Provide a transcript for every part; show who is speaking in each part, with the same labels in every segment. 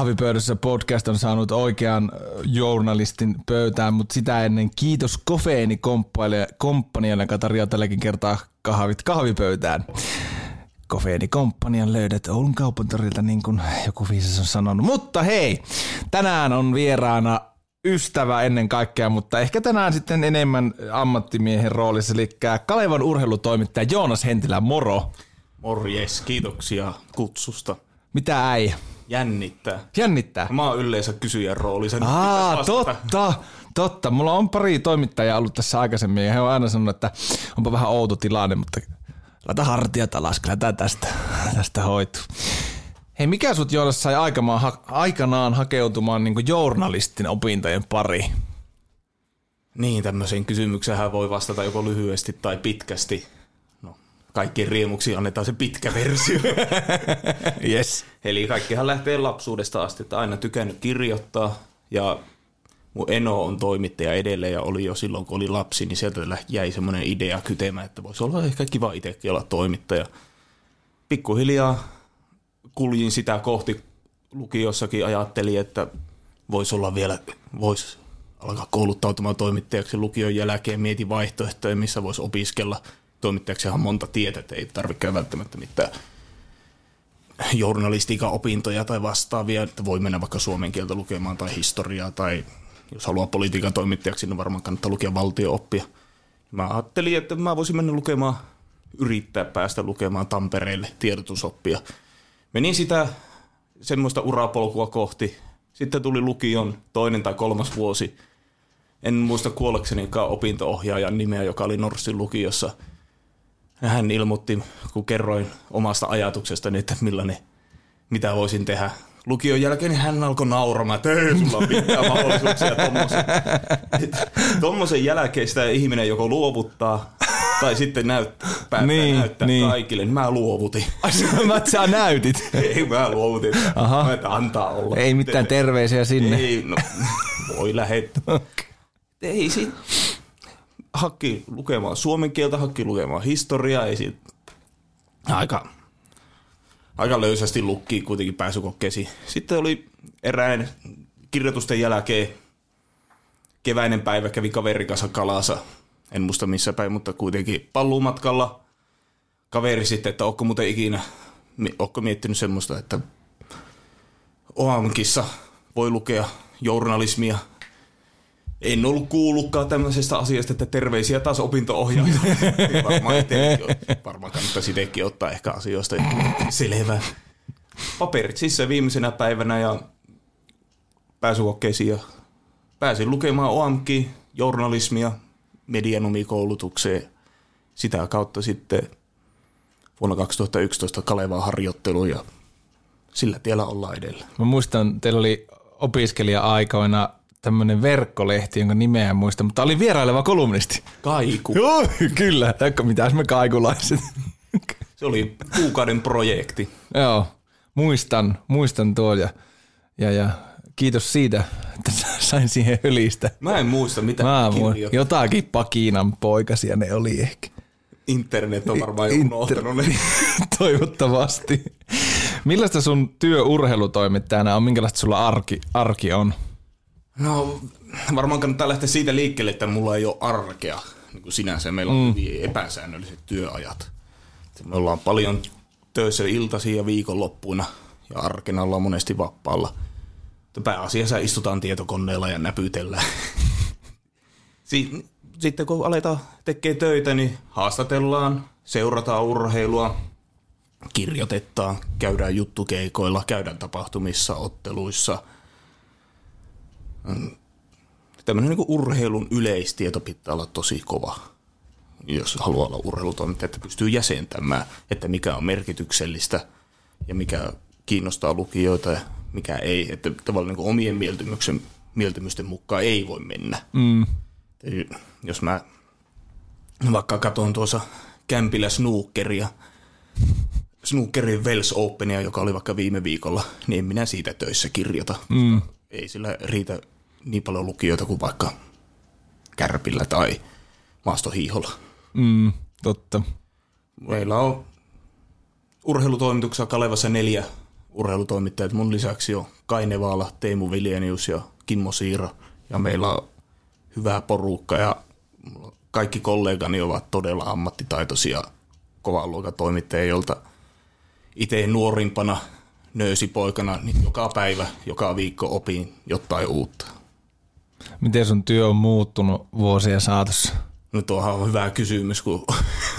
Speaker 1: Kahvipöydässä podcast on saanut oikean journalistin pöytään, mutta sitä ennen kiitos Kofeeni komppanialle, joka tarjoaa tälläkin kertaa kahvit kahvipöytään. Kofeeni komppanian löydät Oulun kaupantorilta, niin kuin joku viisas on sanonut. Mutta hei, tänään on vieraana ystävä ennen kaikkea, mutta ehkä tänään sitten enemmän ammattimiehen roolissa, eli Kalevan urheilutoimittaja Joonas Hentilä, moro.
Speaker 2: Morjes, kiitoksia kutsusta.
Speaker 1: Mitä äijä?
Speaker 2: Jännittää.
Speaker 1: Jännittää?
Speaker 2: Mä oon yleensä kysyjän roolissa.
Speaker 1: Aa, totta, totta. Mulla on pari toimittajaa ollut tässä aikaisemmin ja he on aina sanonut, että onpa vähän outo tilanne, mutta laita hartiat alas, kyllä tää tästä, tästä hoituu. Hei, mikä sut Joonas sai aikamaan, ha- aikanaan hakeutumaan niin journalistin opintojen pari?
Speaker 2: Niin, tämmöiseen kysymykseen voi vastata joko lyhyesti tai pitkästi. Kaikkien riemuksi annetaan se pitkä versio.
Speaker 1: yes.
Speaker 2: Eli kaikkihan lähtee lapsuudesta asti, että aina tykännyt kirjoittaa ja mun eno on toimittaja edelleen ja oli jo silloin, kun oli lapsi, niin sieltä jäi semmoinen idea kytemään, että voisi olla ehkä kiva itsekin olla toimittaja. Pikkuhiljaa kuljin sitä kohti lukiossakin ajattelin, että voisi olla vielä, voisi alkaa kouluttautumaan toimittajaksi lukion jälkeen, mietin vaihtoehtoja, missä voisi opiskella. Toimittajaksi on monta tietä, että ei tarvitse välttämättä mitään journalistiikan opintoja tai vastaavia, että voi mennä vaikka suomen kieltä lukemaan tai historiaa tai jos haluaa politiikan toimittajaksi, niin varmaan kannattaa lukea valtiooppia. Mä ajattelin, että mä voisin mennä lukemaan, yrittää päästä lukemaan Tampereelle tiedotusoppia. Menin sitä semmoista urapolkua kohti. Sitten tuli lukion toinen tai kolmas vuosi. En muista kuolleksenikaan opinto-ohjaajan nimeä, joka oli Norssin lukiossa. Hän ilmoitti, kun kerroin omasta ajatuksestani, että millainen, mitä voisin tehdä lukion jälkeen, niin hän alkoi nauramaan, että ei sulla ole mitään mahdollisuuksia tommosen. tommosen jälkeen sitä ihminen joko luovuttaa tai sitten näyttää, päättää niin, näyttää niin. kaikille, niin mä luovutin.
Speaker 1: Ai mä, sä näytit?
Speaker 2: ei, mä luovutin. Aha. Mä että antaa olla.
Speaker 1: Ei mitään terveisiä sinne.
Speaker 2: Ei, no, voi lähettää. Okay. Ei sit. Hakki lukemaan suomen kieltä, hakki lukemaan historiaa, ei sit. Aika, aika löysästi lukki kuitenkin pääsykokeisiin. Sitten oli erään kirjoitusten jälkeen keväinen päivä, kävi kaverin kanssa kalassa en muista missä päin, mutta kuitenkin pallumatkalla kaveri sitten, että onko muuten ikinä, onko miettinyt semmoista, että OAMKissa voi lukea journalismia. En ollut kuullutkaan tämmöisestä asiasta, että terveisiä taas opinto-ohjaaja. varmaan, varmaan kannattaisi itsekin ottaa ehkä asioista selvä. Paperit siis viimeisenä päivänä ja pääsykokeisiin ja pääsin lukemaan OAMK, journalismia, medianomikoulutukseen. Sitä kautta sitten vuonna 2011 Kalevaan harjoittelu ja sillä tiellä ollaan edellä.
Speaker 1: Mä muistan, teillä oli opiskelija-aikoina tämmöinen verkkolehti, jonka nimeä en muista, mutta oli vieraileva kolumnisti.
Speaker 2: Kaiku.
Speaker 1: Joo, kyllä. Taikka mitäs me kaikulaiset.
Speaker 2: Se oli kuukauden projekti.
Speaker 1: Joo, muistan, muistan tuo ja, ja, ja kiitos siitä, että sain siihen hölistä.
Speaker 2: Mä en muista mitä
Speaker 1: Mä voin. Jotakin Pakinan poikasia ne oli ehkä.
Speaker 2: Internet on varmaan jo unohtanut ne.
Speaker 1: Toivottavasti. Millaista sun työ urheilutoimittajana on? Minkälaista sulla arki, arki on?
Speaker 2: No varmaan kannattaa lähteä siitä liikkeelle, että mulla ei ole arkea niin kuin sinänsä. Meillä on mm. hyvin epäsäännölliset työajat. Me ollaan paljon töissä iltaisin ja viikonloppuina ja arkena ollaan monesti vapaalla – pääasiassa istutaan tietokoneella ja näpytellään. Sitten kun aletaan tekemään töitä, niin haastatellaan, seurataan urheilua, kirjoitetaan, käydään juttukeikoilla, käydään tapahtumissa, otteluissa. Mm. tämmöinen niin urheilun yleistieto pitää olla tosi kova, jos haluaa olla urheilutoimittaja, että pystyy jäsentämään, että mikä on merkityksellistä ja mikä kiinnostaa lukijoita ja mikä ei. Että tavallaan niin omien mieltymyksen, mieltymysten mukaan ei voi mennä.
Speaker 1: Mm.
Speaker 2: Jos mä vaikka katson tuossa Kämpillä snookeria, snookerin Wells Openia, joka oli vaikka viime viikolla, niin en minä siitä töissä kirjoita. Mm. Ei sillä riitä niin paljon lukijoita kuin vaikka Kärpillä tai Maastohiiholla.
Speaker 1: Mm, totta.
Speaker 2: Meillä on urheilutoimituksessa Kalevassa neljä urheilutoimittajat. Mun lisäksi on Kai Vaala, Teemu Viljenius ja Kimmo Siira. Ja meillä on hyvää porukka ja kaikki kollegani ovat todella ammattitaitoisia kovan luokan toimittajia, joilta itse nuorimpana nöösipoikana niin joka päivä, joka viikko opin jotain uutta.
Speaker 1: Miten sun työ on muuttunut vuosien saatossa?
Speaker 2: No tuohan on hyvä kysymys, kun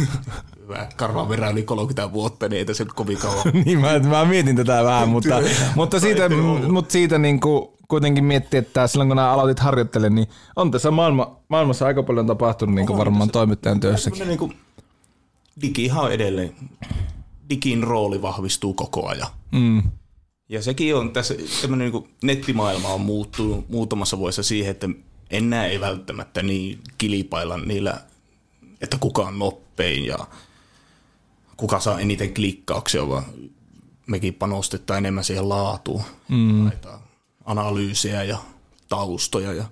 Speaker 2: hyvä karvan verran yli 30 vuotta, niin ei tässä nyt kovin kauan.
Speaker 1: niin, mä, mä, mietin tätä vähän, mutta, mutta siitä, mutta siitä niin kuin kuitenkin miettii, että silloin kun nämä aloitit harjoittelemaan, niin on tässä maailma, maailmassa aika paljon tapahtunut niin kuin varmaan toimittajan työssäkin.
Speaker 2: Niin kuin, digihan on edelleen, digin rooli vahvistuu koko ajan. Mm. Ja sekin on tässä, tämmöinen niin nettimaailma on muuttunut muutamassa vuodessa siihen, että enää ei välttämättä niin kilipailla niillä, että kuka on nopein ja kuka saa eniten klikkauksia, vaan mekin panostetaan enemmän siihen laatuun. Mm. analyysiä ja taustoja ja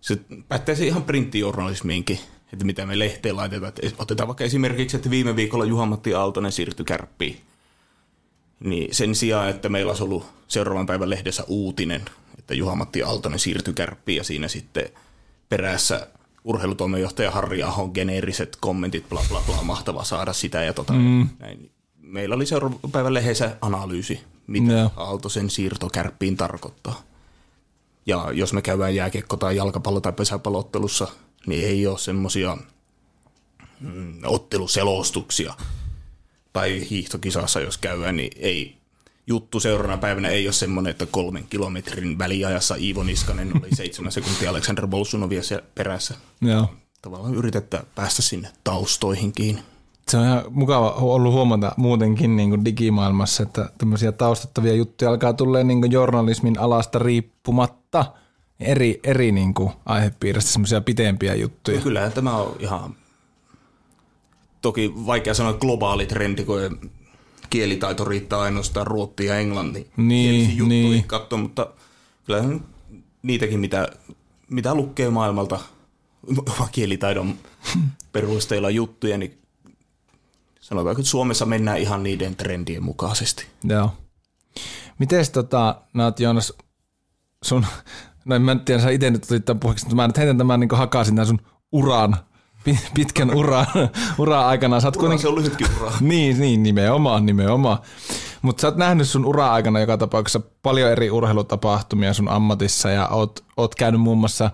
Speaker 2: se pätee ihan printtijournalismiinkin, että mitä me lehteen laitetaan. otetaan vaikka esimerkiksi, että viime viikolla Juha-Matti Aaltonen siirtyi kärppiin. Niin sen sijaan, että meillä olisi ollut seuraavan päivän lehdessä uutinen, että Juha-Matti Aaltonen siirtyi kärppiin ja siinä sitten perässä urheilutoimenjohtaja Harri Ahon geneeriset kommentit, bla bla bla, mahtava saada sitä ja tota, mm. näin. Meillä oli seuraavan päivän lehdessä analyysi, mitä yeah. Aaltosen siirto kärppiin tarkoittaa. Ja jos me käydään jääkiekko- tai jalkapallo- tai pesäpalottelussa, niin ei ole semmoisia mm, otteluselostuksia. Tai hiihtokisassa, jos käydään, niin ei juttu seuraavana päivänä ei ole semmoinen, että kolmen kilometrin väliajassa Iivo Niskanen oli seitsemän sekuntia Aleksander Bolsunovia perässä.
Speaker 1: Joo.
Speaker 2: Tavallaan yritetään päästä sinne taustoihinkin.
Speaker 1: Se on ihan mukava ollut huomata muutenkin niin kuin digimaailmassa, että tämmöisiä taustattavia juttuja alkaa tulla niin journalismin alasta riippumatta eri, eri niin kuin aihepiiristä semmoisia pitempiä juttuja.
Speaker 2: No kyllä tämä on ihan toki vaikea sanoa globaali trendi, kun kielitaito riittää ainoastaan ruottiin ja englannin niin, niin. katsoa, mutta kyllä niitäkin, mitä, mitä lukee maailmalta kielitaidon perusteella juttuja, niin sanotaan, että Suomessa mennään ihan niiden trendien mukaisesti.
Speaker 1: Joo. Miten tota, mä oot Joonas, sun, no en mä tiedä, sä itse nyt olit tämän puheeksi, mutta mä nyt heitän tämän niin hakasin tämän sun uran pitkän ura, ura aikana. Sä
Speaker 2: ura, kuitenkin... se on lyhytkin ura.
Speaker 1: niin, niin, nimenomaan, nimenomaan. Mutta sä oot nähnyt sun ura-aikana joka tapauksessa paljon eri urheilutapahtumia sun ammatissa ja oot, oot käynyt muun muassa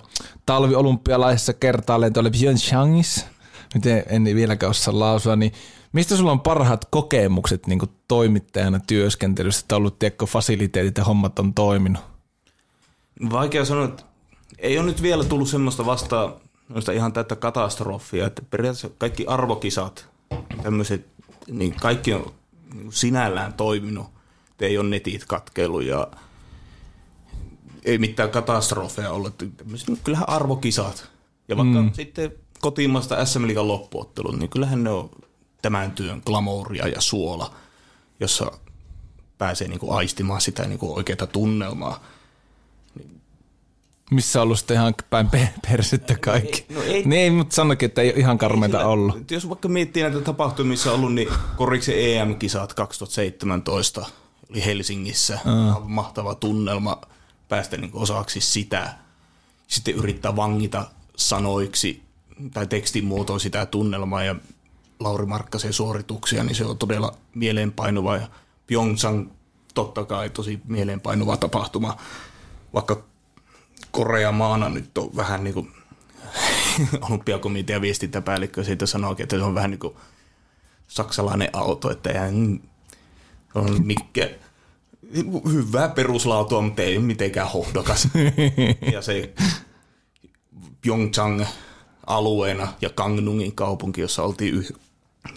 Speaker 1: talviolympialaisissa kertaalleen tuolla Pyeongchangissa, miten en vieläkään osaa lausua, niin mistä sulla on parhaat kokemukset niin toimittajana työskentelyssä, että ollut tiekko fasiliteetit ja hommat on toiminut?
Speaker 2: Vaikea sanoa, että ei ole nyt vielä tullut semmoista vastaan, Minusta ihan täyttä katastrofia, että periaatteessa kaikki arvokisat, tämmöiset, niin kaikki on niin sinällään toiminut, että ei ole netit katkeilu ja ei mitään katastrofeja ollut. Tämmöiset, kyllähän arvokisat ja vaikka mm. sitten kotimaasta SM Liigan loppuottelut, niin kyllähän ne on tämän työn glamouria ja suola, jossa pääsee niin kuin aistimaan sitä niin kuin oikeaa tunnelmaa
Speaker 1: missä on ollut sitten ihan päin persettä kaikki. No ei, niin ei, mutta sanokin, että ei ihan karmeita ollut.
Speaker 2: Jos vaikka miettii näitä tapahtumia, missä on ollut, niin koriksi EM-kisat 2017 oli Helsingissä. Uh. Mahtava tunnelma päästä niin osaksi sitä. Sitten yrittää vangita sanoiksi tai tekstin muotoon sitä tunnelmaa ja Lauri Markkasen suorituksia, niin se on todella mieleenpainuva. Ja Pyeongchang totta kai tosi mieleenpainuva tapahtuma, vaikka Korea maana nyt on vähän niin kuin olympiakomitean viestintäpäällikkö siitä sanoo, että se on vähän niin kuin saksalainen auto, että ei on mikke hyvää peruslaatua, mutta ei mitenkään hohdokas. ja se Pyeongchang alueena ja Gangnungin kaupunki, jossa oltiin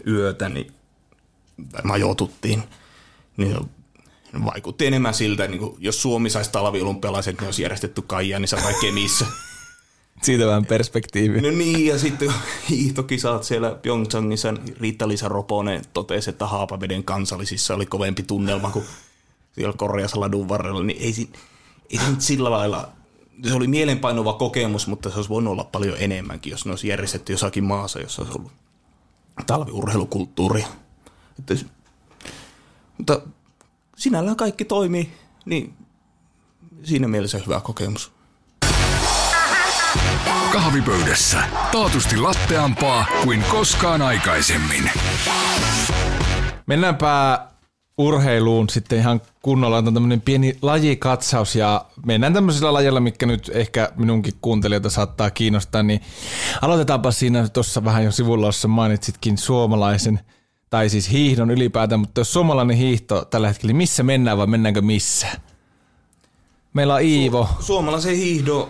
Speaker 2: yötä, niin majoituttiin, niin vaikutti enemmän siltä, niin kuin, jos Suomi saisi talviolympialaiset, niin olisi järjestetty Kaijanissa tai Kemissä.
Speaker 1: Siitä vähän perspektiivi.
Speaker 2: No niin, ja sitten hiihtokisat siellä Pyeongchangissa, niin Riitta-Liisa Roponen totesi, että Haapaveden kansallisissa oli kovempi tunnelma kuin siellä Korjassa ladun varrella, niin ei, ei se nyt sillä lailla, se oli mielenpainuva kokemus, mutta se olisi voinut olla paljon enemmänkin, jos ne olisi järjestetty jossakin maassa, jossa olisi ollut talviurheilukulttuuria. Että, mutta sinällään kaikki toimii, niin siinä mielessä hyvä kokemus.
Speaker 3: Kahvipöydässä. Taatusti latteampaa kuin koskaan aikaisemmin.
Speaker 1: Mennäänpä urheiluun sitten ihan kunnolla. Otan tämmöinen pieni lajikatsaus ja mennään tämmöisillä lajilla, mikä nyt ehkä minunkin kuuntelijoita saattaa kiinnostaa, niin aloitetaanpa siinä tuossa vähän jo sivulla, jossa mainitsitkin suomalaisen, tai siis hiihdon ylipäätään, mutta jos suomalainen hiihto tällä hetkellä, missä mennään vai mennäänkö missä? Meillä on Iivo.
Speaker 2: Suomalaisen hiihdon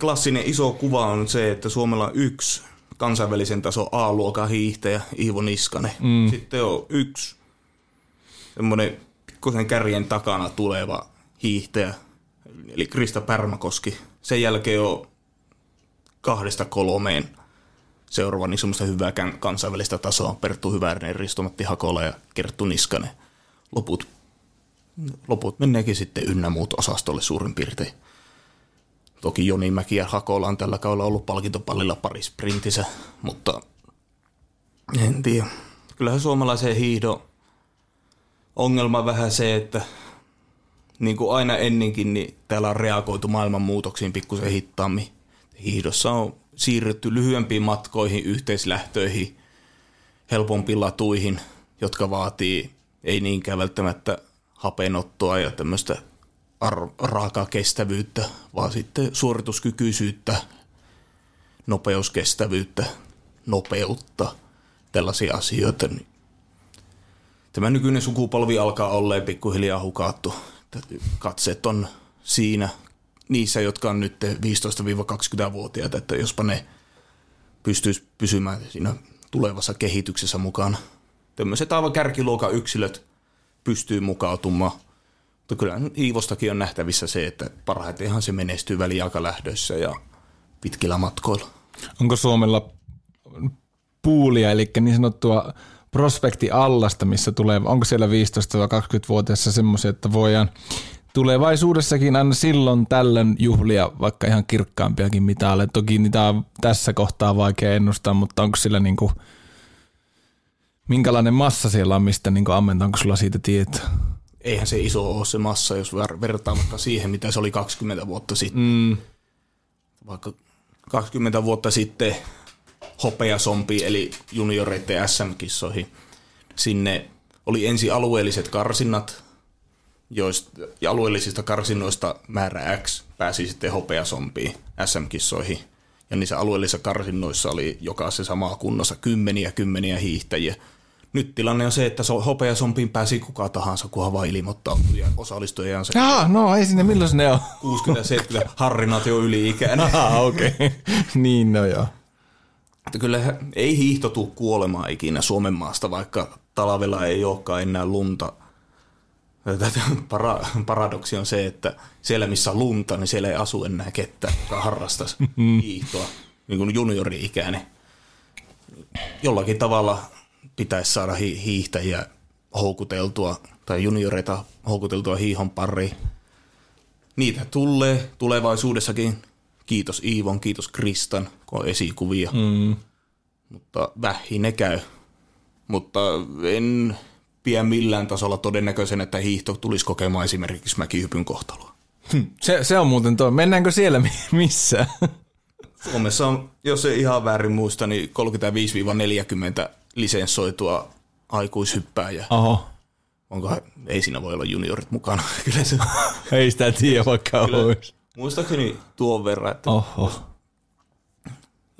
Speaker 2: klassinen iso kuva on se, että Suomella on yksi kansainvälisen tason A-luokan hiihtäjä, Iivo Niskanen. Mm. Sitten on yksi semmoinen pikkusen kärjen takana tuleva hiihtäjä, eli Krista Pärmäkoski. Sen jälkeen on kahdesta kolmeen seuraava niin semmoista hyvää kansainvälistä tasoa. Perttu Hyvärinen, Risto-Matti Hakola ja Kerttu Niskanen. Loput, loput meneekin sitten ynnä muut osastolle suurin piirtein. Toki Joni Mäki ja Hakola on tällä kaudella ollut palkintopallilla pari sprintissä, mutta en tiedä. Kyllähän suomalaisen hiihdon ongelma vähän se, että niin kuin aina ennenkin, niin täällä on reagoitu maailman muutoksiin pikkusen hittaammin. Hiihdossa on siirrytty lyhyempiin matkoihin, yhteislähtöihin, helpompiin latuihin, jotka vaatii ei niinkään välttämättä hapenottoa ja tämmöistä ar- raakaa kestävyyttä, vaan sitten suorituskykyisyyttä, nopeuskestävyyttä, nopeutta, tällaisia asioita. Niin Tämä nykyinen sukupolvi alkaa olleen pikkuhiljaa hukattu. Katseet on siinä niissä, jotka on nyt 15-20-vuotiaita, että jospa ne pystyisi pysymään siinä tulevassa kehityksessä mukana. Tämmöiset aivan kärkiluokan yksilöt pystyy mukautumaan. Mutta kyllä Iivostakin on nähtävissä se, että parhaitenhan se menestyy väliaikalähdöissä ja pitkillä matkoilla.
Speaker 1: Onko Suomella puulia, eli niin sanottua prospektiallasta, missä tulee, onko siellä 15-20-vuotiaassa semmoisia, että voidaan tulevaisuudessakin aina silloin tällöin juhlia vaikka ihan kirkkaampiakin mitaaleja. Toki niitä on tässä kohtaa vaikea ennustaa, mutta onko sillä niinku, minkälainen massa siellä on, mistä niinku ammentaa, onko sulla siitä tietoa?
Speaker 2: Eihän se iso ole se massa, jos ver- vertaa vaikka siihen, mitä se oli 20 vuotta sitten. Mm. Vaikka 20 vuotta sitten hopeasompi, eli junioreiden SM-kissoihin. Sinne oli ensin alueelliset karsinnat, joista, ja alueellisista karsinnoista määrä X pääsi sitten hopeasompiin SM-kissoihin. Ja niissä alueellisissa karsinnoissa oli jokaisessa maakunnassa kymmeniä kymmeniä hiihtäjiä. Nyt tilanne on se, että so- hopeasompiin pääsi kuka tahansa, kunhan vaan ilmoittautuu ja osallistui se
Speaker 1: Jaa, no ei sinne, milloin ne on?
Speaker 2: 60-70, Harrinat jo yli-ikäinen.
Speaker 1: Ah, okei. Okay. niin, no joo.
Speaker 2: Että kyllä ei hiihto tuu kuolemaan ikinä Suomen maasta, vaikka talvella ei olekaan enää lunta. Para, paradoksi on se, että siellä missä on lunta, niin siellä ei asu enää kettä, joka harrastaisi hiihtoa, niin kuin juniori-ikäinen. Jollakin tavalla pitäisi saada hi- hiihtäjiä houkuteltua, tai junioreita houkuteltua hiihon pariin. Niitä tulee tulevaisuudessakin. Kiitos Iivon, kiitos Kristan, kun on esikuvia. Mm. Mutta vähin ne käy. Mutta en pidä millään tasolla todennäköisen, että hiihto tulisi kokemaan esimerkiksi mäkihypyn kohtaloa.
Speaker 1: Se, se on muuten tuo. Mennäänkö siellä mi- missä?
Speaker 2: Suomessa on, jos ei ihan väärin muista, niin 35-40 lisenssoitua aikuishyppääjää.
Speaker 1: Oho.
Speaker 2: Onko, ei siinä voi olla juniorit mukana. Kyllä se,
Speaker 1: Ei sitä tiedä vaikka olisi.
Speaker 2: muistaakseni tuon verran, että
Speaker 1: Oho.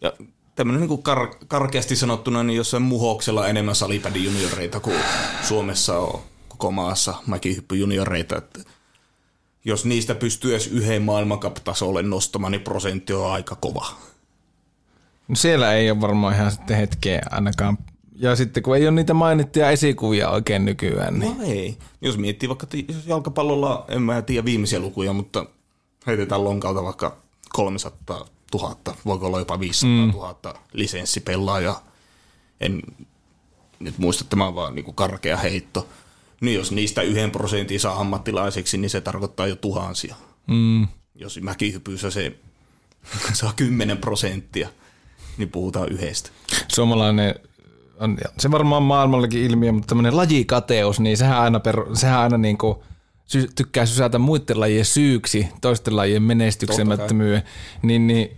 Speaker 2: Ja tämmöinen niin kar- karkeasti sanottuna, niin jossain muhoksella enemmän salipädin junioreita kuin Suomessa on koko maassa mäkihyppy junioreita. Että jos niistä pystyy edes yhden maailmankap-tasolle nostamaan, niin prosentti on aika kova.
Speaker 1: No siellä ei ole varmaan ihan sitten hetkeä ainakaan. Ja sitten kun ei ole niitä mainittuja esikuvia oikein nykyään, niin
Speaker 2: No ei. Jos miettii vaikka jalkapallolla, en mä tiedä viimeisiä lukuja, mutta heitetään lonkalta vaikka 300 000, voiko olla jopa 500 000 lisenssipelaajaa. En nyt muista, tämä on vaan niin karkea heitto. Niin jos niistä yhden prosentin saa ammattilaiseksi, niin se tarkoittaa jo tuhansia.
Speaker 1: mm,
Speaker 2: Jos mäkihypyssä se saa 10 prosenttia, niin puhutaan yhdestä.
Speaker 1: suomalainen on, se varmaan maailmallakin ilmiö, mutta tämmöinen lajikateus, niin sehän aina, per, sehän aina niin kuin sy, tykkää sysätä muiden lajien syyksi, toisten lajien menestyksemättömyyden, niin, niin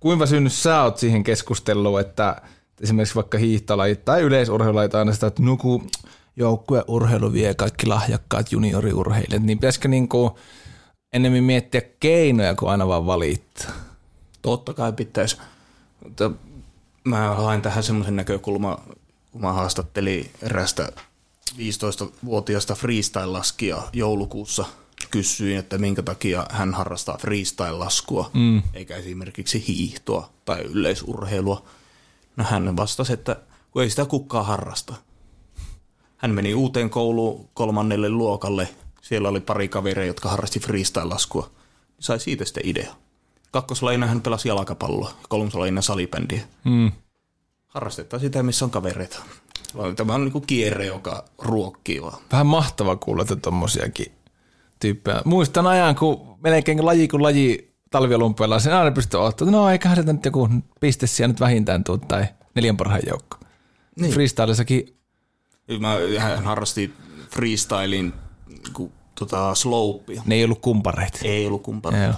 Speaker 1: kuinka väsynyt sä oot siihen keskusteluun, että esimerkiksi vaikka hiihtolajit tai yleisurheilulajit aina sitä, että nuku joukkueurheilu vie kaikki lahjakkaat junioriurheilijat, niin pitäisikö niin kuin enemmän miettiä keinoja kuin aina vaan valittaa?
Speaker 2: Totta kai pitäisi. Mä hain tähän semmoisen näkökulman, kun mä haastattelin erästä 15-vuotiaasta freestyle-laskijaa joulukuussa. Kysyin, että minkä takia hän harrastaa freestyle-laskua, mm. eikä esimerkiksi hiihtoa tai yleisurheilua. No hän vastasi, että kun ei sitä kukaan harrasta. Hän meni uuteen kouluun kolmannelle luokalle. Siellä oli pari kaveria, jotka harrasti freestyle-laskua. Sai siitä sitten idea. Kakkoslajina hän pelasi jalkapalloa, kolmoslajina salibändiä.
Speaker 1: Mm.
Speaker 2: Harrastetaan sitä, missä on kavereita. Tämä on niinku kierre, joka ruokkii vaan.
Speaker 1: Vähän mahtava kuulla, että tommosiakin tyyppejä. Muistan ajan, kun melkein laji kuin laji talviolympialla, sen aina pystyy ottamaan, no eiköhän se nyt joku piste siellä nyt vähintään tuu, tai neljän parhaan joukko. Niin. Freestylissakin,
Speaker 2: Mä, hän harrasti freestylin ku, tota, slopea.
Speaker 1: ne ei ollut kumpareita.
Speaker 2: Ei ollut kumpana.
Speaker 1: Joo.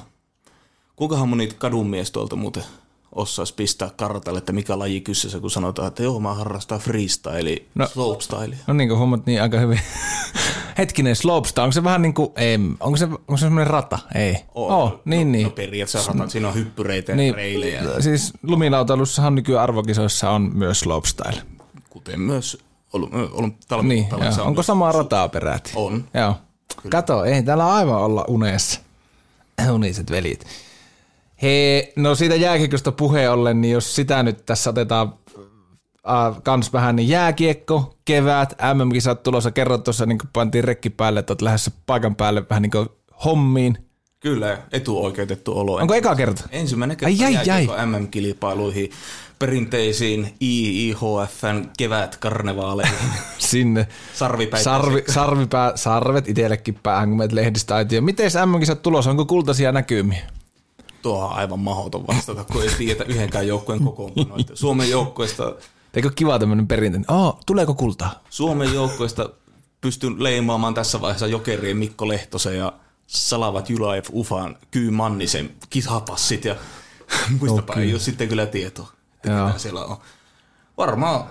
Speaker 2: Kuinkahan moni kadunmies tuolta muuten osaisi pistää kartalle, että mikä laji kyseessä, kun sanotaan, että joo, mä harrastan freestyle,
Speaker 1: No.
Speaker 2: no. slopestyle.
Speaker 1: No niin kuin huomat, niin aika hyvin. Hetkinen, slopestyle, onko se vähän niin kuin, ei, onko se, onko se semmoinen rata? Ei. Oh, niin,
Speaker 2: no,
Speaker 1: niin.
Speaker 2: No periaatteessa ratat, siinä on hyppyreitä ja
Speaker 1: niin,
Speaker 2: reilejä,
Speaker 1: Siis lumilautailussahan nykyään arvokisoissa on myös slopestyle.
Speaker 2: kuten myös ollut, ollut
Speaker 1: Niin,
Speaker 2: on
Speaker 1: onko samaa rataa peräti?
Speaker 2: On.
Speaker 1: Joo. Kato, ei täällä aivan olla unessa. Uniset velit. He, no siitä jääkiekosta puheen ollen, niin jos sitä nyt tässä otetaan äh, kans vähän, niin jääkiekko, kevät, MM-kisat tulossa, kerrot tuossa niin pantiin rekki päälle, että oot lähdössä paikan päälle vähän niin kuin hommiin.
Speaker 2: Kyllä, etuoikeutettu olo.
Speaker 1: Onko eka kerta?
Speaker 2: Ensimmäinen
Speaker 1: Ai,
Speaker 2: kerta
Speaker 1: ai,
Speaker 2: jääkiekko MM-kilpailuihin, perinteisiin IIHFn kevätkarnevaaleihin.
Speaker 1: Sinne.
Speaker 2: Sarvipäitä
Speaker 1: Sarvi, sarvipää, sarvet itsellekin päähän, kun menet lehdistä aitio. Miten MM-kisat tulossa? Onko kultaisia näkymiä?
Speaker 2: Tuo on aivan mahdoton vastata, kun ei tiedetä yhdenkään joukkueen kokoonpanoa. Että Suomen joukkoista,
Speaker 1: Eikö kiva tämmöinen perinteinen? Oh, tuleeko kultaa?
Speaker 2: Suomen joukkoista pystyn leimaamaan tässä vaiheessa jokerien Mikko Lehtosen ja Salavat Julaev Ufan Kyy Mannisen kisapassit ja muistapa
Speaker 1: Okei.
Speaker 2: ei ole sitten kyllä tietoa, että ketä siellä on. Varmaan,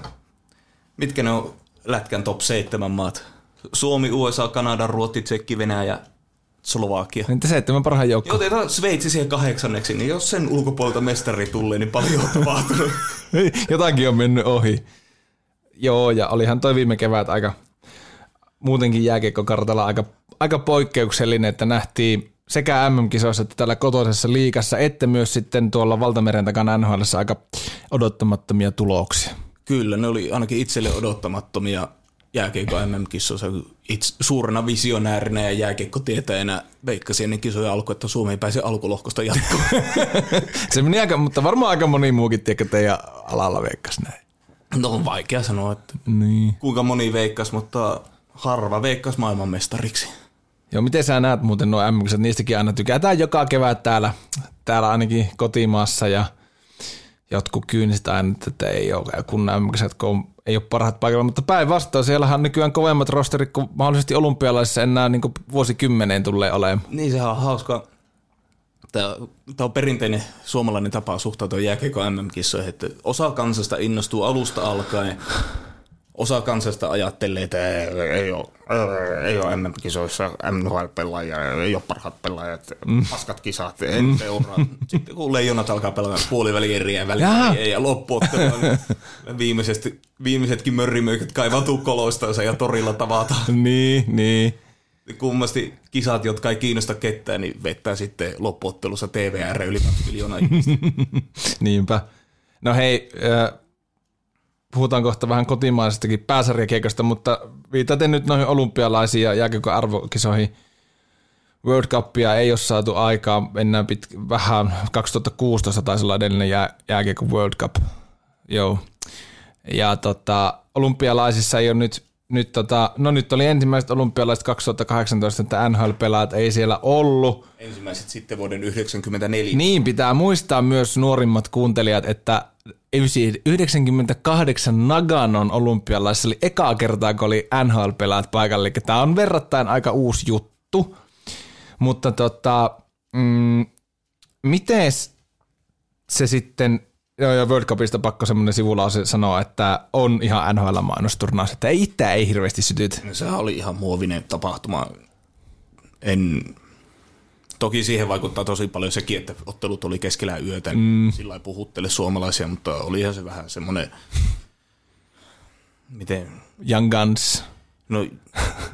Speaker 2: mitkä ne on Lätkän top 7 maat? Suomi, USA, Kanada, Ruotsi, Tsekki, Venäjä, Slovakia.
Speaker 1: Entä seitsemän parhaan
Speaker 2: Ja
Speaker 1: joukko?
Speaker 2: otetaan Sveitsi siihen kahdeksanneksi, niin jos sen ulkopuolelta mestari tulee, niin paljon on tapahtunut.
Speaker 1: Jotakin on mennyt ohi. Joo, ja olihan toi viime kevät aika muutenkin jääkiekkokartalla aika, aika poikkeuksellinen, että nähtiin sekä MM-kisoissa että tällä kotoisessa liikassa, että myös sitten tuolla valtameren takana NHL aika odottamattomia tuloksia.
Speaker 2: Kyllä, ne oli ainakin itselle odottamattomia jääkiekko MM-kissoissa. Itse, suurena visionäärinä ja jääkiekkotietäjänä veikkasin ennen kisoja alku, että Suomi ei pääse alkulohkosta jatkoon.
Speaker 1: Se meni aika, mutta varmaan aika moni muukin tiedä, teidän alalla veikkas näin.
Speaker 2: no on vaikea sanoa, että
Speaker 1: Niin.
Speaker 2: kuinka moni veikkas, mutta harva veikkas maailmanmestariksi.
Speaker 1: Joo, miten sä näet muuten nuo m Niistäkin aina tykätään joka kevät täällä, täällä ainakin kotimaassa ja jotkut kyyniset aina, että ei ole kun m kun ei ole parhaat paikalla, mutta päinvastoin siellähän on nykyään kovemmat rosterit kuin mahdollisesti olympialaisissa enää niin vuosikymmeneen tulee olemaan.
Speaker 2: Niin sehän on hauska. Tämä, tämä on perinteinen suomalainen tapa suhtautua jääkiekko MM-kissoihin, että osa kansasta innostuu alusta alkaen, osa kansasta ajattelee, että ei ole, ei ole MM-kisoissa NHL-pelaajia, ei ole parhaat pelaajat, mm. paskat kisat, en mm. seuraa. Sitten kun leijonat alkaa pelata puolivälieriä ja välieriä ja loppuottelua, niin viimeiset, viimeisetkin mörrimöiköt kaivautuu koloistansa ja torilla tavataan.
Speaker 1: Niin, niin.
Speaker 2: kummasti kisat, jotka ei kiinnosta ketään, niin vettää sitten loppuottelussa TVR yli 2 miljoonaa ihmistä.
Speaker 1: Niinpä. No hei, äh, puhutaan kohta vähän kotimaisestakin pääsarjakeikosta, mutta viitaten nyt noihin olympialaisiin ja jääkiekon arvokisoihin, World Cupia ei ole saatu aikaan enää pit, vähän, 2016 taisi olla edellinen jää, jääkiekon World Cup. Joo. Ja tota, olympialaisissa ei ole nyt, nyt tota, no nyt oli ensimmäiset olympialaiset 2018, että NHL-pelaat ei siellä ollut.
Speaker 2: Ensimmäiset sitten vuoden 1994.
Speaker 1: Niin, pitää muistaa myös nuorimmat kuuntelijat, että 98 Naganon olympialaisissa oli ekaa kertaa, kun oli NHL-pelaat paikalla, eli tämä on verrattain aika uusi juttu. Mutta tota, mm, miten se sitten, joo, ja World Cupista pakko semmoinen sivulause sanoa, että on ihan NHL-mainosturnaus, että ei itse ei hirveästi sytyt.
Speaker 2: No, sehän oli ihan muovinen tapahtuma. En, toki siihen vaikuttaa tosi paljon sekin, että ottelut oli keskellä yötä, mm. sillä ei puhuttele suomalaisia, mutta olihan se vähän semmoinen, miten...
Speaker 1: Young Guns.
Speaker 2: No,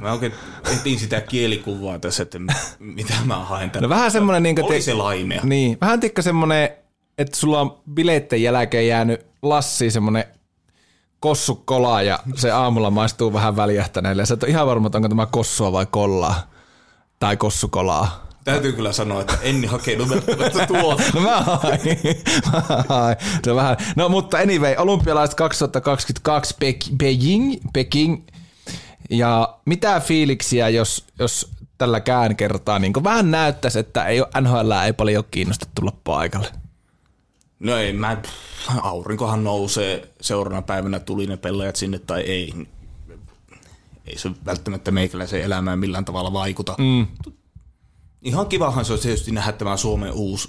Speaker 2: mä oikein etin sitä kielikuvaa tässä, että mitä mä haen tänne.
Speaker 1: No vähän semmoinen... Niin
Speaker 2: Oli se laimea.
Speaker 1: Niin, vähän tikka semmoinen, että sulla on bileitten jälkeen jäänyt Lassi semmoinen kossukola ja se aamulla maistuu vähän väljähtäneelle. Ja sä et ole ihan varma, että onko tämä kossua vai kollaa. Tai kossukolaa.
Speaker 2: Täytyy kyllä sanoa, että en hakenut välttämättä tuota.
Speaker 1: No mä hain. Mä hain. Se vähän. No mutta anyway, olympialaiset 2022 Pek- Beijing, Peking. Ja mitä fiiliksiä, jos, jos tälläkään kertaa niin vähän näyttäisi, että ei ole, NHL ei paljon kiinnosta tulla paikalle?
Speaker 2: No ei, mä, aurinkohan nousee seuraavana päivänä, tuli ne pelejät sinne tai ei. Ei se välttämättä meikäläisen elämään millään tavalla vaikuta. Mm. Ihan kivahan se olisi tietysti nähdä tämä Suomen uusi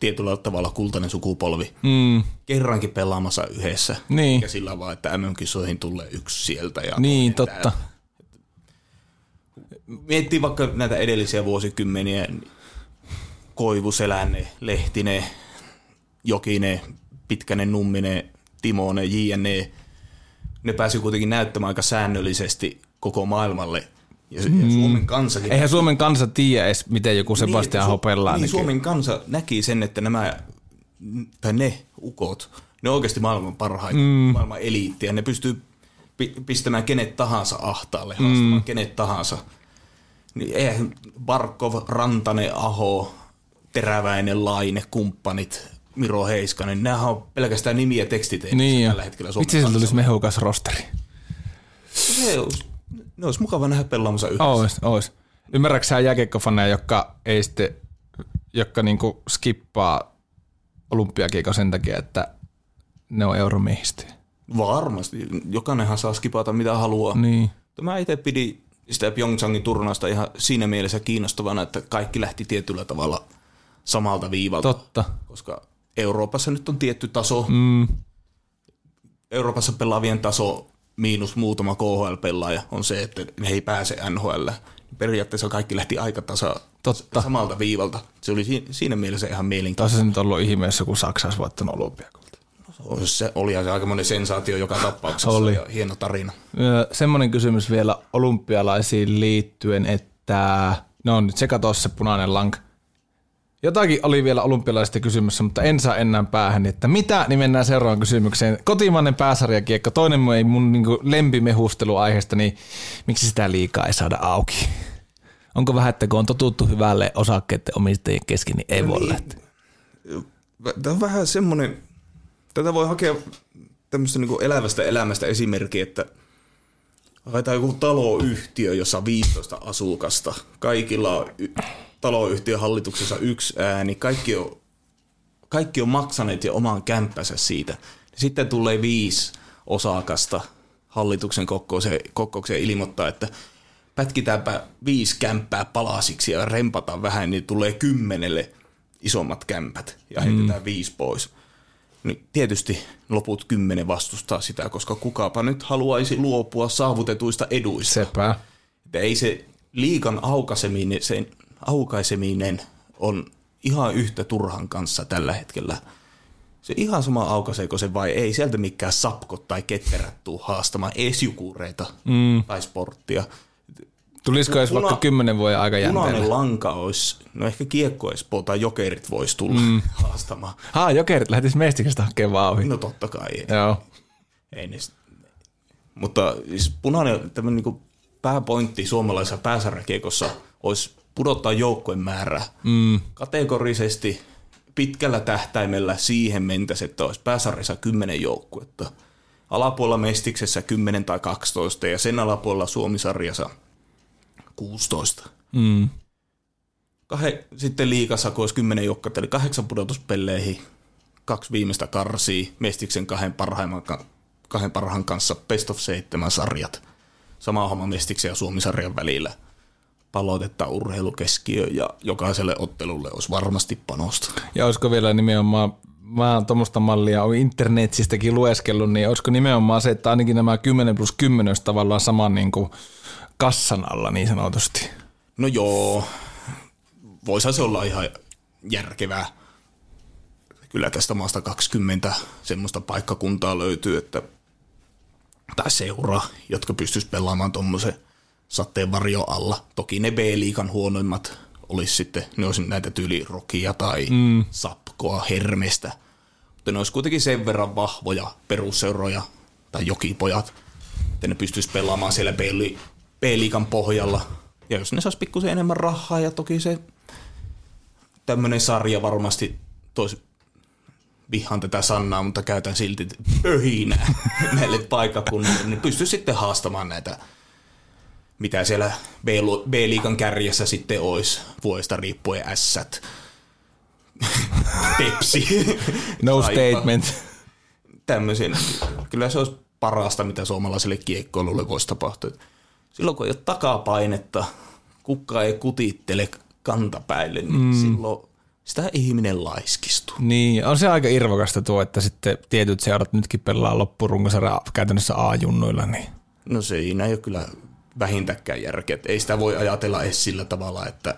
Speaker 2: tietyllä tavalla kultainen sukupolvi mm. kerrankin pelaamassa yhdessä.
Speaker 1: Niin.
Speaker 2: Ja sillä vaan, että MM-kisoihin tulee yksi sieltä. Ja
Speaker 1: niin, totta. Täältä.
Speaker 2: Miettii vaikka näitä edellisiä vuosikymmeniä, niin Koivu, Selänne, Lehtinen, Jokinen, Pitkänen, Numminen, Timonen, JNE, ne pääsi kuitenkin näyttämään aika säännöllisesti koko maailmalle – ja, mm. ja Suomen kansakin.
Speaker 1: Eihän Suomen kansa tiedä edes, miten joku niin, Sebastian niin, Hopella.
Speaker 2: Niin, Suomen kansa näki sen, että nämä, tai ne ukot, ne on oikeasti maailman parhaita, mm. maailman eliittiä. Ne pystyy pistämään kenet tahansa ahtaalle, haastamaan mm. kenet tahansa. Niin eihän Barkov, Rantanen, Aho, Teräväinen, Laine, kumppanit, Miro Heiskanen, nämä on pelkästään nimiä tekstit
Speaker 1: niin
Speaker 2: tällä hetkellä
Speaker 1: Suomen Itse tulisi mehukas rosteri.
Speaker 2: Se olisi ne olisi mukava nähdä pelaamassa yhdessä.
Speaker 1: Ois, ois. Ymmärrätkö sä jääkiekkofaneja, jotka ei sitten, jotka niinku skippaa olympiakiekko sen takia, että ne on euromiehistöjä?
Speaker 2: Varmasti. Jokainenhan saa skipata mitä haluaa.
Speaker 1: Niin.
Speaker 2: Mä itse pidin sitä Pyeongchangin turnausta ihan siinä mielessä kiinnostavana, että kaikki lähti tietyllä tavalla samalta viivalta.
Speaker 1: Totta.
Speaker 2: Koska Euroopassa nyt on tietty taso. Mm. Euroopassa pelaavien taso miinus muutama KHL-pelaaja on se, että ne ei pääse NHL. Periaatteessa kaikki lähti aika tasa
Speaker 1: Totta.
Speaker 2: samalta viivalta. Se oli siinä mielessä ihan mielenkiintoista.
Speaker 1: Tässä nyt ollut ihmeessä, kun Saksa olisi voittanut olympiakulta.
Speaker 2: Se oli se aikamoinen sensaatio joka tapauksessa oli. ja hieno tarina.
Speaker 1: Semmoinen kysymys vielä olympialaisiin liittyen, että no nyt sekä tuossa punainen lanka. Jotakin oli vielä olympialaisista kysymässä, mutta en saa enää päähän, että mitä, niin mennään seuraavaan kysymykseen. Kotimainen pääsarjakiekko, toinen ei mun niin lempimehustelu-aiheesta, niin miksi sitä liikaa ei saada auki? Onko vähän, että kun on totuttu hyvälle osakkeiden omistajien kesken, niin ei no voi niin. lähteä?
Speaker 2: Tämä on vähän semmoinen, tätä voi hakea tämmöistä niin elävästä elämästä esimerkki, että haetaan joku taloyhtiö, jossa on 15 asukasta. Kaikilla on taloyhtiön hallituksessa yksi ääni, kaikki on, kaikki on maksaneet jo oman kämppänsä siitä. Sitten tulee viisi osakasta hallituksen kokoukseen, kokoukseen ilmoittaa, että pätkitäänpä viisi kämppää palasiksi ja rempataan vähän, niin tulee kymmenelle isommat kämpät ja heitetään mm. viisi pois. Niin tietysti loput kymmenen vastustaa sitä, koska kukaapa nyt haluaisi luopua saavutetuista eduista.
Speaker 1: Sepä.
Speaker 2: Että ei se liikan aukaiseminen, sen aukaiseminen on ihan yhtä turhan kanssa tällä hetkellä. Se ihan sama aukaiseeko se vai ei. Sieltä mikään sapkot tai ketterät tuu haastamaan esjukureita mm. tai sporttia.
Speaker 1: Tulisiko edes
Speaker 2: Puna-
Speaker 1: vaikka kymmenen vuoden aikajänteellä?
Speaker 2: Punainen lanka olisi, no ehkä kiekko Espoo tai jokerit voisi tulla mm. haastamaan.
Speaker 1: Haa, jokerit lähtis mestiksestä hakemaan vauhin.
Speaker 2: No totta kai. Ei,
Speaker 1: Joo.
Speaker 2: ei ne sit- Mutta siis punainen tämmöinen niin pääpointti suomalaisessa pääsarjakiekossa olisi pudottaa joukkojen määrää mm. kategorisesti pitkällä tähtäimellä siihen mentäisiin, että olisi pääsarjassa 10 joukkuetta. Alapuolella Mestiksessä 10 tai 12 ja sen alapuolella Suomisarjassa 16.
Speaker 1: Mm.
Speaker 2: Kahe, sitten liikassa, kun olisi 10 joukkuetta, eli kahdeksan pudotuspelleihin, kaksi viimeistä karsii, Mestiksen kahden, parhaimman, ka- kahden parhaan kanssa best of 7 sarjat. Sama homma Mestiksen ja Suomisarjan välillä. Paloitetaan urheilukeskiö ja jokaiselle ottelulle olisi varmasti panosta.
Speaker 1: Ja olisiko vielä nimenomaan, mä oon tuommoista mallia on internetistäkin lueskellut, niin olisiko nimenomaan se, että ainakin nämä 10 plus 10 olisi tavallaan saman niin kuin kassan alla niin sanotusti.
Speaker 2: No joo, voisihan se olla ihan järkevää. Kyllä tästä maasta 20 semmoista paikkakuntaa löytyy, että tai seuraa, jotka pystyis pelaamaan tuommoisen sateenvarjo alla. Toki ne B-liikan huonoimmat olisi sitten, ne olisi näitä tyyli Rokia tai mm. Sapkoa, Hermestä. Mutta ne olisi kuitenkin sen verran vahvoja perusseuroja tai jokipojat, että ne pystyisi pelaamaan siellä B-li- B-liikan pohjalla. Ja jos ne saisi pikkusen enemmän rahaa ja toki se tämmöinen sarja varmasti toisi vihaan tätä sanaa, mutta käytän silti pöhinää näille paikakunnille, niin pystyy sitten haastamaan näitä, mitä siellä B- B-liigan kärjessä sitten olisi vuodesta riippuen ässät, Pepsi,
Speaker 1: No
Speaker 2: Saipa.
Speaker 1: statement.
Speaker 2: tämmöisiä. Kyllä se olisi parasta, mitä suomalaiselle kiekkoilulle voisi tapahtua. Silloin kun ei ole takapainetta, kukka ei kutittele kantapäille, niin mm. silloin sitä ihminen laiskistuu.
Speaker 1: Niin, on se aika irvokasta tuo, että sitten tietyt seurat nytkin pelaa loppurunkosarja käytännössä A-junnuilla, niin
Speaker 2: No siinä ei ole kyllä vähintäkään järkeä. Et Ei sitä voi ajatella edes sillä tavalla, että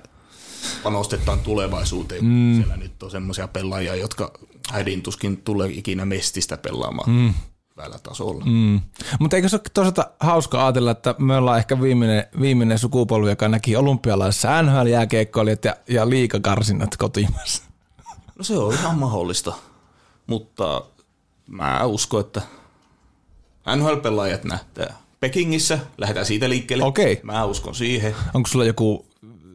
Speaker 2: panostetaan tulevaisuuteen. Mm. Siellä nyt on semmoisia pelaajia, jotka äidin tuskin tulee ikinä mestistä pelaamaan mm. hyvällä tasolla. Mm.
Speaker 1: Mutta eikö se ole toisaalta hauska ajatella, että me ollaan ehkä viimeinen, viimeinen sukupolvi, joka näki olympialaisissa NHL-jääkeikkoilijat ja, ja liikakarsinnat kotimassa.
Speaker 2: No se on ihan mahdollista, mutta mä uskon, että NHL-pelaajat nähtää Pekingissä, lähdetään siitä liikkeelle.
Speaker 1: Okei.
Speaker 2: Mä uskon siihen.
Speaker 1: Onko sulla joku,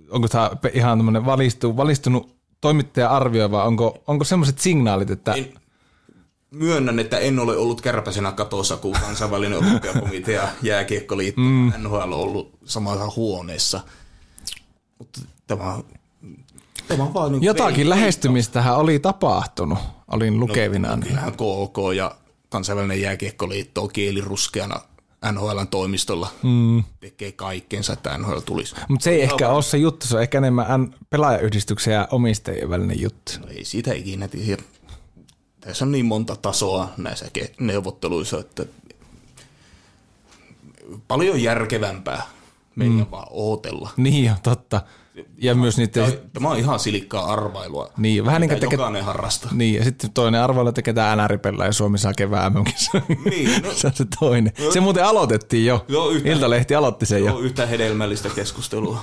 Speaker 1: onko tämä ihan tämmöinen valistu, valistunut toimittaja arvio vai onko, onko semmoiset signaalit, että
Speaker 2: En, myönnän, että en ole ollut kärpäsenä katossa, kun kansainvälinen olympiakomitea jääkiekkoliitto mm. NHL on ollut samassa huoneessa. Mutta tämä, tämä on vaan niin
Speaker 1: jotakin lähestymistähän oli tapahtunut, olin lukevina. niin.
Speaker 2: Kyllähän KK ja kansainvälinen jääkiekkoliitto on kieliruskeana NHLn toimistolla. Mm. Tekee kaikkensa, että NHL tulisi.
Speaker 1: Mutta se ei ehkä ole se juttu, se on ehkä enemmän N- pelaajayhdistyksen ja omistajien välinen juttu.
Speaker 2: No ei sitä ikinä tiedä. Tässä on niin monta tasoa näissä neuvotteluissa, että paljon järkevämpää meidän mm. vaan ootella.
Speaker 1: Niin on, totta. Ja myös niiden,
Speaker 2: Tämä, tämä on ihan silikkaa arvailua.
Speaker 1: Niin, vähän niin kuin teke-
Speaker 2: jokainen harrastaa.
Speaker 1: niin, ja sitten toinen arvoilla, että ketään NR ja Suomi saa kevään
Speaker 2: Niin, no-
Speaker 1: se on se toinen. Se muuten aloitettiin jo.
Speaker 2: Joo, yhtä-
Speaker 1: Iltalehti aloitti sen jo.
Speaker 2: Joo, yhtä hedelmällistä keskustelua.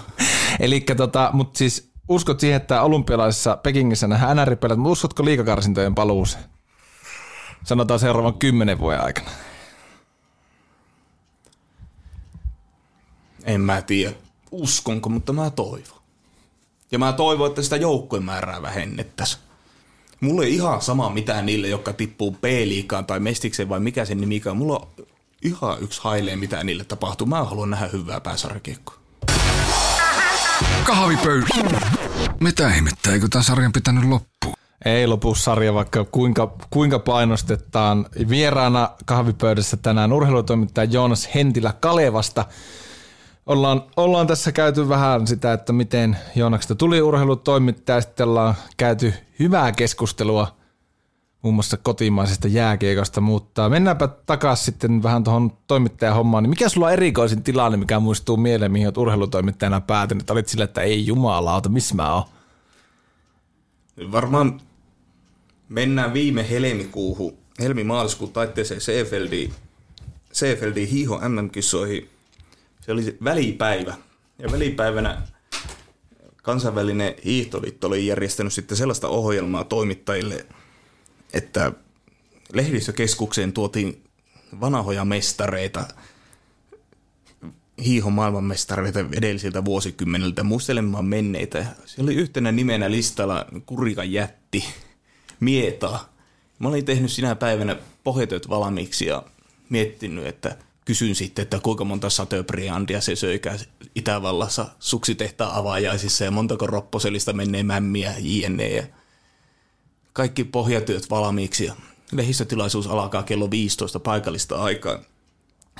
Speaker 1: Eli tota, mutta siis uskot siihen, että olympialaisissa Pekingissä nähdään nr mutta uskotko liikakarsintojen paluuseen? Sanotaan seuraavan kymmenen vuoden aikana.
Speaker 2: En mä tiedä, uskonko, mutta mä toivon. Ja mä toivon, että sitä joukkojen määrää vähennettäisiin. Mulla ei ihan sama mitään niille, jotka tippuu B-liikaan tai Mestikseen vai mikä sen nimikään. Mulla on ihan yksi hailee, mitä niille tapahtuu. Mä haluan nähdä hyvää pääsarjakiekkoa.
Speaker 3: Kahvipöydä. Mitä ihmettä, eikö tämän sarjan pitänyt loppua?
Speaker 1: Ei lopu sarja, vaikka kuinka, kuinka painostetaan. Vieraana kahvipöydässä tänään urheilutoimittaja Joonas Hentilä Kalevasta. Ollaan, ollaan tässä käyty vähän sitä, että miten Joonaksesta tuli urheilutoimittaja. Sitten ollaan käyty hyvää keskustelua muun muassa kotimaisesta jääkiekosta, mutta mennäänpä takaisin sitten vähän tuohon toimittajahommaan. Niin mikä sulla on erikoisin tilanne, mikä muistuu mieleen, mihin olet urheilutoimittajana päätynyt? Olit sillä, että ei jumalauta, missä mä oon?
Speaker 2: Varmaan mennään viime helmikuuhun, helmi-maaliskuun taitteeseen Seefeldiin, Seefeldiin hiiho MM-kisoihin. Se oli välipäivä. Ja välipäivänä kansainvälinen hiihtoliitto oli järjestänyt sitten sellaista ohjelmaa toimittajille, että lehdistökeskukseen tuotiin vanhoja mestareita, hiihon maailmanmestareita edellisiltä vuosikymmeniltä muistelemaan menneitä. Se oli yhtenä nimenä listalla Kurikan jätti, Mieta. Mä olin tehnyt sinä päivänä pohjatyöt valmiiksi ja miettinyt, että kysyn sitten, että kuinka monta Satöbriandia se söikää Itävallassa suksitehtaan avaajaisissa ja montako ropposelista menee mämmiä jne. Ja kaikki pohjatyöt valmiiksi ja lehdistötilaisuus alkaa kello 15 paikallista aikaa.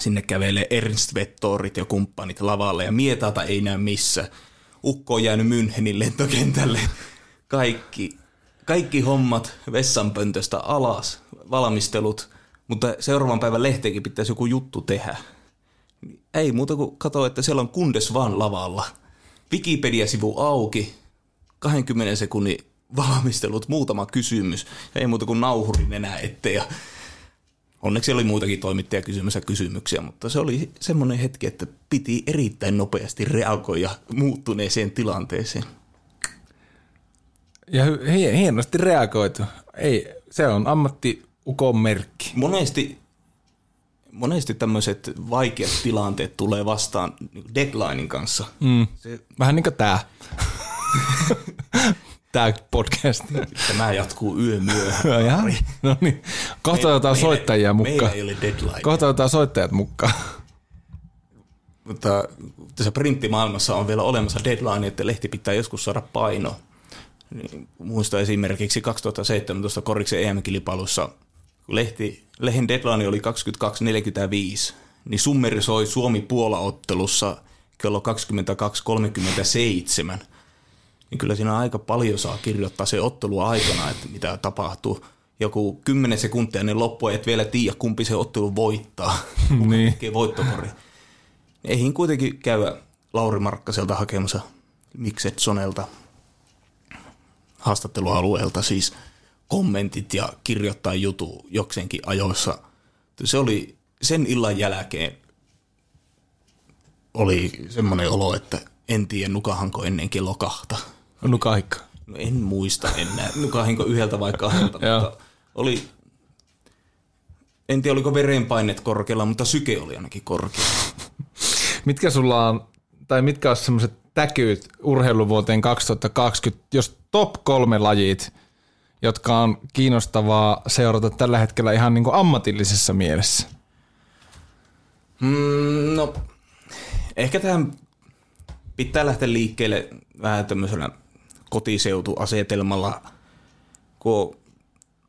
Speaker 2: Sinne kävelee Ernst Vettorit ja kumppanit lavalle ja mietata ei näy missä. Ukko on jäänyt Münchenin lentokentälle. Kaikki, kaikki hommat vessanpöntöstä alas, valmistelut, mutta seuraavan päivän lehteenkin pitäisi joku juttu tehdä. Ei muuta kuin katsoa, että siellä on Kundes vaan lavalla. Wikipedia-sivu auki, 20 sekunnin valmistelut, muutama kysymys. Ei muuta kuin nauhurin enää ettei. Ja onneksi oli muitakin toimittajia kysymässä kysymyksiä, mutta se oli semmoinen hetki, että piti erittäin nopeasti reagoida muuttuneeseen tilanteeseen.
Speaker 1: Ja hienosti reagoitu. Ei, se on ammatti ukon merkki.
Speaker 2: Monesti, monesti tämmöiset vaikeat tilanteet tulee vastaan niin deadlinein kanssa.
Speaker 1: Mm. Se, Vähän niin kuin tämä. tämä podcast.
Speaker 2: Tämä jatkuu yömyöhään.
Speaker 1: no niin. Kohta otetaan soittajia mukaan. Meillä
Speaker 2: ei ole deadline.
Speaker 1: Kohta otetaan soittajat mukaan.
Speaker 2: Mutta tässä printtimaailmassa on vielä olemassa deadline, että lehti pitää joskus saada paino. Niin, muista esimerkiksi 2017 Koriksen EM-kilpailussa, kun lehti, lehen deadline oli 22.45, niin summerisoi Suomi-Puola-ottelussa kello 22.37 – niin kyllä siinä aika paljon saa kirjoittaa se ottelu aikana, että mitä tapahtuu. Joku 10 sekuntia niin loppu, et vielä tiedä, kumpi se ottelu voittaa. niin. voittokori. Eihin kuitenkin käydä Lauri Markkaselta hakemassa Mikset Sonelta haastattelualueelta siis kommentit ja kirjoittaa jutu jokseenkin ajoissa. Se oli sen illan jälkeen oli semmoinen olo, että en tiedä nukahanko ennen kello kahta.
Speaker 1: Nukahikka?
Speaker 2: No en muista enää. Nukahinko yhdeltä vai kahdelta, mutta oli, en tiedä oliko verenpainet korkealla, mutta syke oli ainakin korkealla.
Speaker 1: Mitkä sulla on, tai mitkä on semmoiset täkyt urheiluvuoteen 2020, jos top kolme lajit, jotka on kiinnostavaa seurata tällä hetkellä ihan niin kuin ammatillisessa mielessä?
Speaker 2: Mm, no, ehkä tähän pitää lähteä liikkeelle vähän tämmöisellä kotiseutuasetelmalla, kun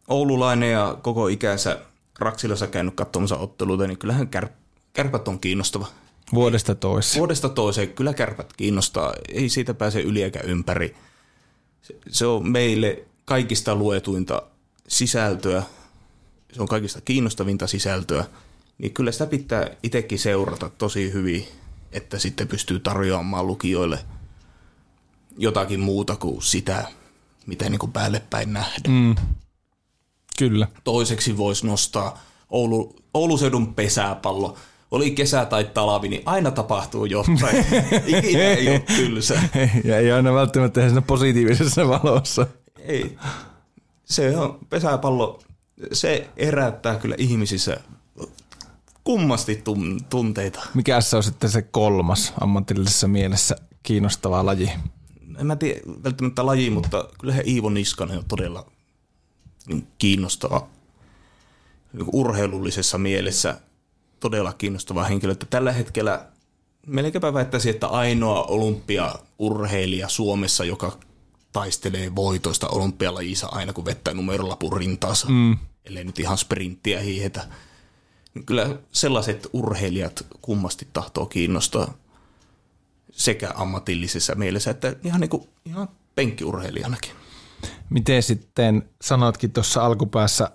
Speaker 2: oululainen ja koko ikänsä Raksilassa käynyt katsomassa otteluita, niin kyllähän kär, kärpät on kiinnostava.
Speaker 1: Vuodesta toiseen.
Speaker 2: Vuodesta toiseen. Kyllä kärpät kiinnostaa. Ei siitä pääse yli eikä ympäri. Se, se on meille kaikista luetuinta sisältöä. Se on kaikista kiinnostavinta sisältöä. Niin kyllä sitä pitää itsekin seurata tosi hyvin, että sitten pystyy tarjoamaan lukijoille – jotakin muuta kuin sitä, mitä niin kuin päälle päin nähdään. Mm.
Speaker 1: Kyllä.
Speaker 2: Toiseksi voisi nostaa Oulu, Ouluseudun pesäpallo. Oli kesä tai talvi, niin aina tapahtuu jotain. Ikinä ei ole tylsä.
Speaker 1: Ja ei aina välttämättä siinä positiivisessa valossa.
Speaker 2: Ei. Se on pesäpallo, se herättää kyllä ihmisissä kummasti tunteita.
Speaker 1: Mikä se on sitten se kolmas ammatillisessa mielessä kiinnostava laji?
Speaker 2: en mä tiedä välttämättä laji, mutta kyllähän Iivo Niskanen on todella niin kiinnostava niin urheilullisessa mielessä todella kiinnostava henkilö. Että tällä hetkellä melkeinpä väittäisin, että ainoa olympiaurheilija Suomessa, joka taistelee voitoista olympialajissa aina kun vettää numerolapun rintaansa, mm. ellei nyt ihan sprinttiä hiihetä. Niin kyllä sellaiset urheilijat kummasti tahtoo kiinnostaa sekä ammatillisessa mielessä että ihan, niin kuin, ihan penkkiurheilijanakin.
Speaker 1: Miten sitten sanoitkin tuossa alkupäässä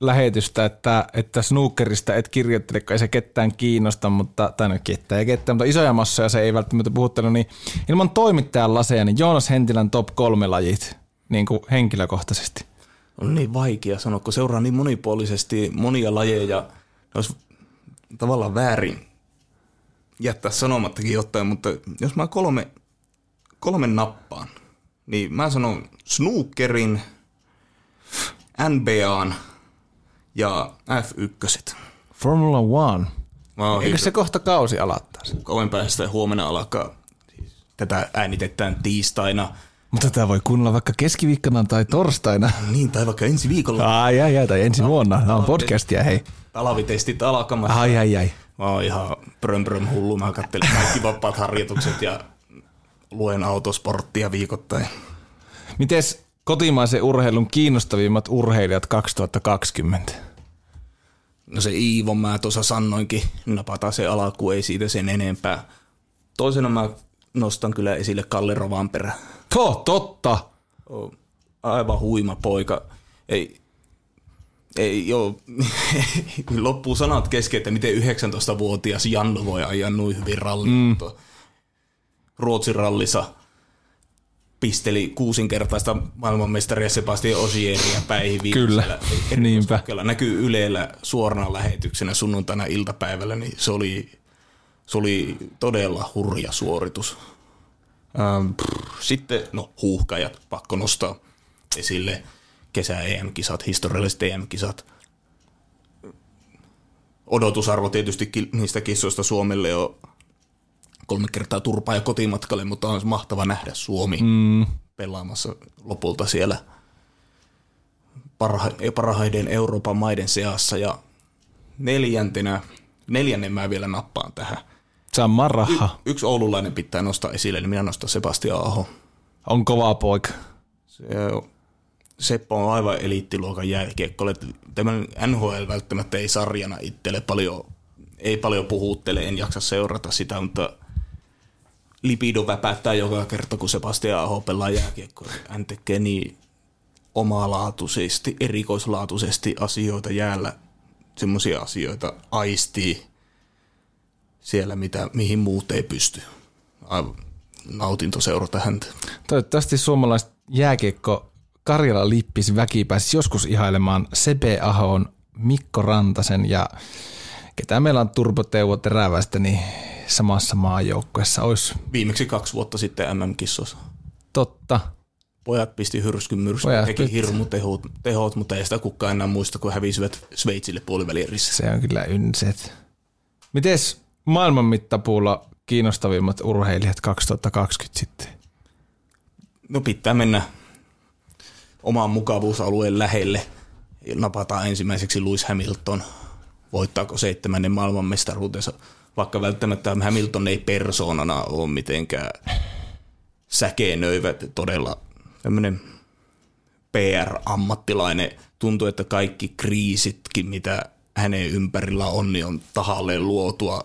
Speaker 1: lähetystä, että, että snookerista et kirjoittele, kun ei se ketään kiinnosta, mutta, tai no ketään ja ketään, mutta isoja massoja se ei välttämättä puhuttelu, niin ilman toimittajan laseja, niin Joonas Hentilän top kolme lajit niin kuin henkilökohtaisesti.
Speaker 2: On niin vaikea sanoa, kun seuraa niin monipuolisesti monia lajeja, olisi tavallaan väärin jättää sanomattakin jotain, mutta jos mä kolme, kolme nappaan, niin mä sanon snookerin, NBAn ja F1.
Speaker 1: Formula One. Eikö se kohta kausi aloittaisi?
Speaker 2: kauan päästä huomenna alkaa. Siis Tätä äänitetään tiistaina.
Speaker 1: Mutta tätä voi kuunnella vaikka keskiviikkona tai torstaina.
Speaker 2: Niin, tai vaikka ensi viikolla.
Speaker 1: Ai, ai, ai, tai ensi vuonna. Nämä on podcastia, hei.
Speaker 2: Talavitestit alkamassa.
Speaker 1: Ai, ai, ai.
Speaker 2: Mä oon ihan bröm bröm hullu. Mä katselen kaikki vapaat harjoitukset ja luen autosporttia viikoittain.
Speaker 1: Mites kotimaisen urheilun kiinnostavimmat urheilijat 2020?
Speaker 2: No se Iivo mä tuossa sanoinkin, napataan se alkuun, ei siitä sen enempää. Toisena mä nostan kyllä esille Kalle Rovanperä.
Speaker 1: To, totta.
Speaker 2: Aivan huima poika. Ei, ei joo, loppuu sanat kesken, että miten 19-vuotias Janno voi ajaa noin hyvin rallin. Mm. Ruotsin rallissa pisteli kuusinkertaista maailmanmestaria Sebastian Osieria päihin
Speaker 1: Kyllä, niinpä.
Speaker 2: Näkyy Ylellä suorana lähetyksenä sunnuntaina iltapäivällä, niin se oli, se oli todella hurja suoritus. Ähm, sitten, no huuhkajat, pakko nostaa esille kesä EM-kisat, historialliset EM-kisat. Odotusarvo tietysti niistä kissoista Suomelle on kolme kertaa turpaa ja kotimatkalle, mutta on mahtava nähdä Suomi mm. pelaamassa lopulta siellä parha- parhaiden Euroopan maiden seassa. Ja neljäntenä, neljännen mä vielä nappaan tähän.
Speaker 1: Samma raha.
Speaker 2: Yksi oululainen pitää nostaa esille, niin minä nostan Sebastian Aho.
Speaker 1: On kova poika.
Speaker 2: Se on, Seppo on aivan eliittiluokan jääkiekko. Tämän NHL välttämättä ei sarjana itselle paljon, ei paljon puhuttele, en jaksa seurata sitä, mutta lipido väpättää joka kerta, kun Sebastian Aho pelaa jääkiekkoa. Hän tekee niin omalaatuisesti, erikoislaatuisesti asioita jäällä, semmoisia asioita aistii siellä, mitä, mihin muut ei pysty. Aivan nautinto seurata häntä.
Speaker 1: Toivottavasti suomalaiset jääkiekko Karjala Lippis väki pääsisi joskus ihailemaan Sebe Ahon, Mikko Rantasen ja ketä meillä on Turbo Teuvo Terävästä, niin samassa maajoukkueessa olisi
Speaker 2: Viimeksi kaksi vuotta sitten MM-kissossa.
Speaker 1: totta.
Speaker 2: Pojat pisti hyrskyn myrskyn,
Speaker 1: Pojat
Speaker 2: teki
Speaker 1: pisti.
Speaker 2: hirmutehot, tehot, mutta ei sitä kukaan enää muista, kun hävisivät Sveitsille puolivälierissä.
Speaker 1: Se on kyllä ynset. Mites maailman mittapuulla kiinnostavimmat urheilijat 2020 sitten?
Speaker 2: No pitää mennä oman mukavuusalueen lähelle. Napataan ensimmäiseksi Lewis Hamilton. Voittaako seitsemännen maailmanmestaruutensa, vaikka välttämättä Hamilton ei persoonana ole mitenkään säkeenöivä, todella tämmöinen PR-ammattilainen. Tuntuu, että kaikki kriisitkin, mitä hänen ympärillä on, niin on tahalleen luotua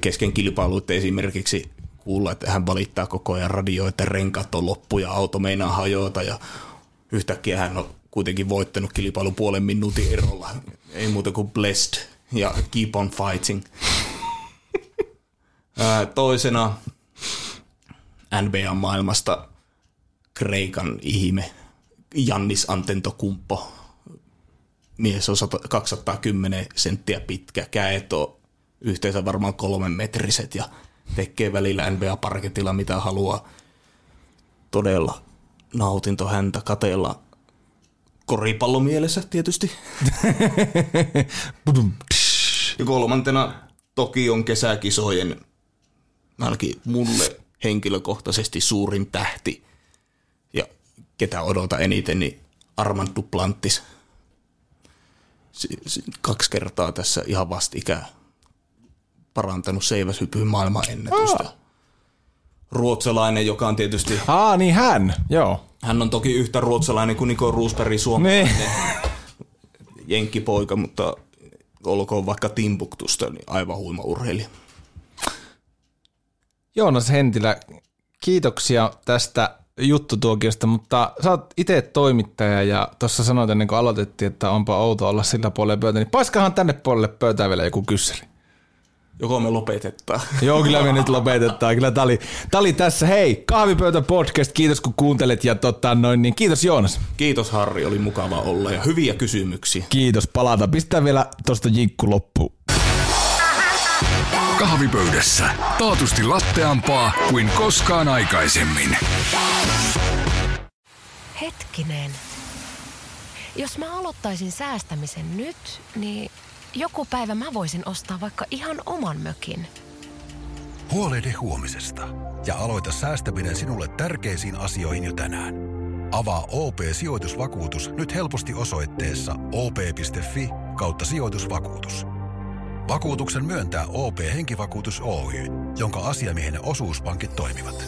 Speaker 2: kesken kilpailuita esimerkiksi kuulla, että hän valittaa koko ajan radio, että renkaat on loppu ja auto meinaa hajota ja yhtäkkiä hän on kuitenkin voittanut kilpailun puolen minuutin erolla. Ei muuta kuin blessed ja keep on fighting. Ää, Toisena NBA-maailmasta Kreikan ihme Jannis Antetokumpo. Mies on 100 210 senttiä pitkä, käet on yhteensä varmaan kolmen metriset ja tekee välillä NBA-parketilla mitä haluaa. Todella nautinto häntä katella koripallomielessä tietysti. Ja kolmantena Tokion kesäkisojen ainakin mulle henkilökohtaisesti suurin tähti ja ketä odota eniten, niin Armand Duplantis. Si- si- kaksi kertaa tässä ihan vastikään parantanut seiväshypyn maailman ennätystä. Ruotsalainen, joka on tietysti,
Speaker 1: Aa, niin hän, joo.
Speaker 2: Hän on toki yhtä ruotsalainen kuin Niko Roosberg suomalainen
Speaker 1: Niin.
Speaker 2: jenkkipoika, mutta olkoon vaikka Timbuktusta, niin aivan huima urheilija.
Speaker 1: Joonas Hentilä, kiitoksia tästä juttutuokiosta, mutta sä oot itse toimittaja ja tuossa sanoit ennen kuin aloitettiin, että onpa outo olla sillä puolella pöytä, niin paiskahan tänne puolelle pöytään vielä joku kyssäri.
Speaker 2: Joko me lopetetaan.
Speaker 1: Joo, kyllä me nyt lopetetaan. Kyllä tää oli, tää oli tässä. Hei, Kahvipöytä podcast, kiitos kun kuuntelet ja tota, noin, niin kiitos Joonas.
Speaker 2: Kiitos Harri, oli mukava olla ja hyviä kysymyksiä.
Speaker 1: Kiitos, palata. Pistää vielä tosta jinkku loppuun.
Speaker 3: kahvipöydässä. Taatusti latteampaa kuin koskaan aikaisemmin.
Speaker 4: Hetkinen. Jos mä aloittaisin säästämisen nyt, niin joku päivä mä voisin ostaa vaikka ihan oman mökin.
Speaker 5: Huolehdi huomisesta ja aloita säästäminen sinulle tärkeisiin asioihin jo tänään. Avaa OP-sijoitusvakuutus nyt helposti osoitteessa op.fi kautta sijoitusvakuutus. Vakuutuksen myöntää OP-henkivakuutus Oy, jonka asiamiehen osuuspankit toimivat.